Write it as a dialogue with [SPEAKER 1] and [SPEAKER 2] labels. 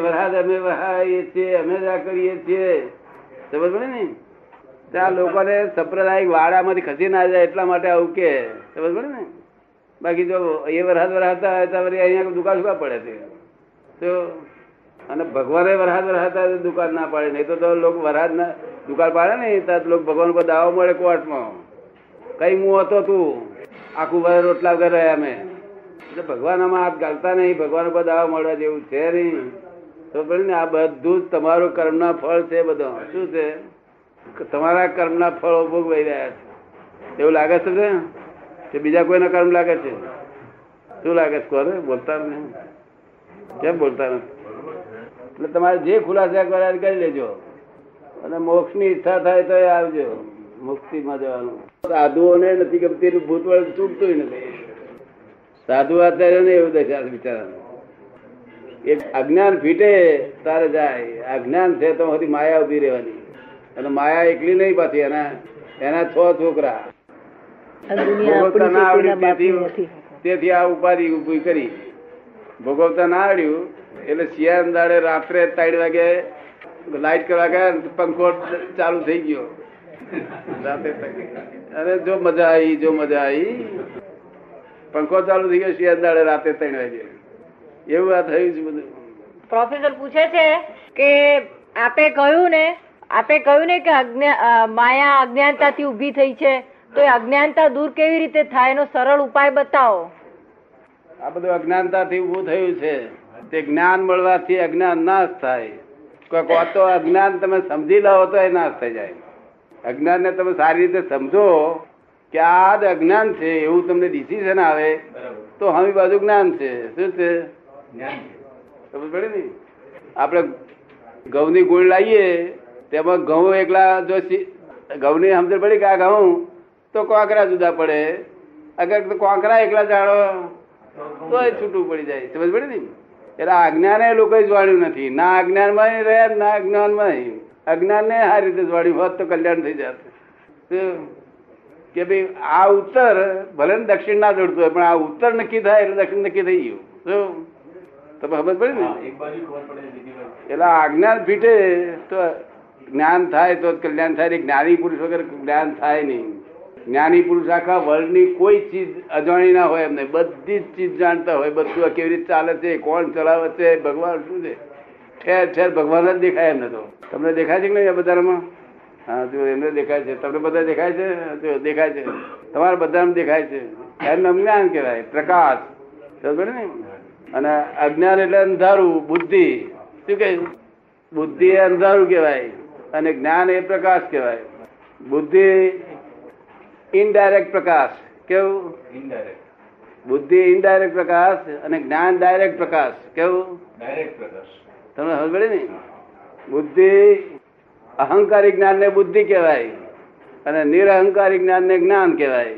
[SPEAKER 1] વરસાદ અમે વહાવીએ છીએ, અમે કરીએ છીએ. સમજ પડે ને? ત્યાં લોકોને સંપ્રદાયિક વાડામાંથી ખસી ના જાય એટલા માટે આવું કે. સમજ પડે ને? બાકી જો એ વરસાદ વરસાતા હોય તો અહીંયા દુકાન શું પડે છે? તો અને ભગવાને વરસાદ વરસાતા દુકાન ના પાડે, નહીં તો તો લોકો વરસાદ ના દુકાન પાડે ને ત્યાં લોકો ભગવાન પર દાવો મળે કોર્ટમાં. કઈ હું હતો તું? આખું વર રોટલા વગર રહ્યા અમે. એટલે ભગવાન આમાં હાથ ગાલતા નહીં, ભગવાન પર દાવા મળવા જેવું છે નહીં. બોલે ને? આ બધું જ તમારું કર્મના ફળ છે બધો. શું છે? તમારા કર્મના ફળો ભોગવાઈ રહ્યા છે. એવું લાગે છે ને? કે બીજા કોઈના કર્મ લાગે છે? શું લાગે છે? કોને? બોલતા નહીં. કેમ બોલતા નથી? એટલે તમારે જે ખુલાસા કર્યા કરી લેજો. અને મોક્ષની ઈચ્છા થાય તો આવજો. મુક્તિમાં જવાનું. સાધુઓને નથી ગમતી ભૂતવળ ચૂકતું નથી. સાધુ અત્યારે ને એવું દશા બિચારાને એક અજ્ઞાન ફીટે તારે જાય. અજ્ઞાન છે તો હજી માયા ઊભી રહેવાની. અને માયા એકલી નહીં પાછી એના એના છ છોકરા. ભોગવતા ના આવડ્યું તેથી આ ઉપાધિ ઊભી કરી. ભોગવતા ના આવડ્યું એટલે શિયાળ દાડે રાત્રે ત્રણ વાગે લાઈટ કરવા ગયા પંખો ચાલુ થઈ ગયો. રાતે અરે જો મજા આવી જો મજા આવી પંખો ચાલુ થઈ ગયો શિયાળ દાડે રાતે ત્રણ વાગે. એવું આ થયું છે બધું.
[SPEAKER 2] પ્રોફેસર પૂછે છે કે આપે કહ્યું ને આપે કહ્યું ને કે માયા અજ્ઞાનતાથી ઊભી થઈ છે તો એ અજ્ઞાનતા દૂર કેવી રીતે થાય એનો સરળ ઉપાય બતાવો.
[SPEAKER 1] આ બધું અજ્ઞાનતાથી ઉભું થયું છે. તે જ્ઞાન મળવાથી અજ્ઞાન નાશ થાય. કોઈક વાત અજ્ઞાન તમે સમજી લો તો એ નાશ થઈ જાય. અજ્ઞાન ને તમે સારી રીતે સમજો કે આ જ અજ્ઞાન છે એવું તમને ડિસિઝન આવે તો હમી બાજુ જ્ઞાન છે. શું છે? આપણે ઘઉંની ગોળ લાવીએ તેમાં ઘઉં એકલા જો ઘઉંની સમજણ પડી કે આ ઘઉં તો કોંકરા જુદા પડે. અગર કોકરા એકલા જાણો, તો એ છૂટું પડી જાય. સમજ પડે ને? એટલે અજ્ઞાન એ લોકો જોડ્યું નથી. ના અજ્ઞાનમાં રહ્યા ના અજ્ઞાનમાં અજ્ઞાન ને આ રીતે જોડ્યું હોત તો કલ્યાણ થઈ જાત. કે ભાઈ આ ઉત્તર ભલે ને દક્ષિણ ના જોડતું હોય, પણ આ ઉત્તર નક્કી થાય એટલે દક્ષિણ નક્કી થઈ ગયું. શું તમે ખબર પડી ને? એટલે આ અજ્ઞાન ફીટે તો જ્ઞાન થાય તો કલ્યાણ થાય. જ્ઞાની પુરુષ વગર જ્ઞાન થાય નહીં. જ્ઞાની પુરુષ આખા વર્લ્ડની કોઈ ચીજ અજાણી ના હોય એમને. બધી જ ચીજ જાણતા હોય બધું આ કેવી રીતે ચાલે છે કોણ ચલાવે છે ભગવાન શું છે? ઠેર ઠેર ભગવાન જ દેખાય એમને તો. તમને દેખાય છે કે નહીં આ બધામાં હા જો એમને દેખાય છે. તમને બધા દેખાય છે? જો દેખાય છે. તમારા બધામાં દેખાય છે. એનું જ્ઞાન કહેવાય પ્રકાશ. સમજ ને? અને અજ્ઞાન એટલે અંધારું બુદ્ધિ. શું કે બુદ્ધિ એ અંધારું કહેવાય અને જ્ઞાન એ પ્રકાશ કહેવાય. બુદ્ધિ ઇનડાયરેક્ટ પ્રકાશ. કેવું? બુદ્ધિ ઇનડાયરેક્ટ પ્રકાશ અને જ્ઞાન ડાયરેક્ટ પ્રકાશ. કેવું? ડાયરેક્ટ પ્રકાશ. તમને સમજ પડી ને? બુદ્ધિ અહંકારી જ્ઞાન ને બુદ્ધિ કહેવાય અને નિરહંકારી જ્ઞાન ને જ્ઞાન કહેવાય.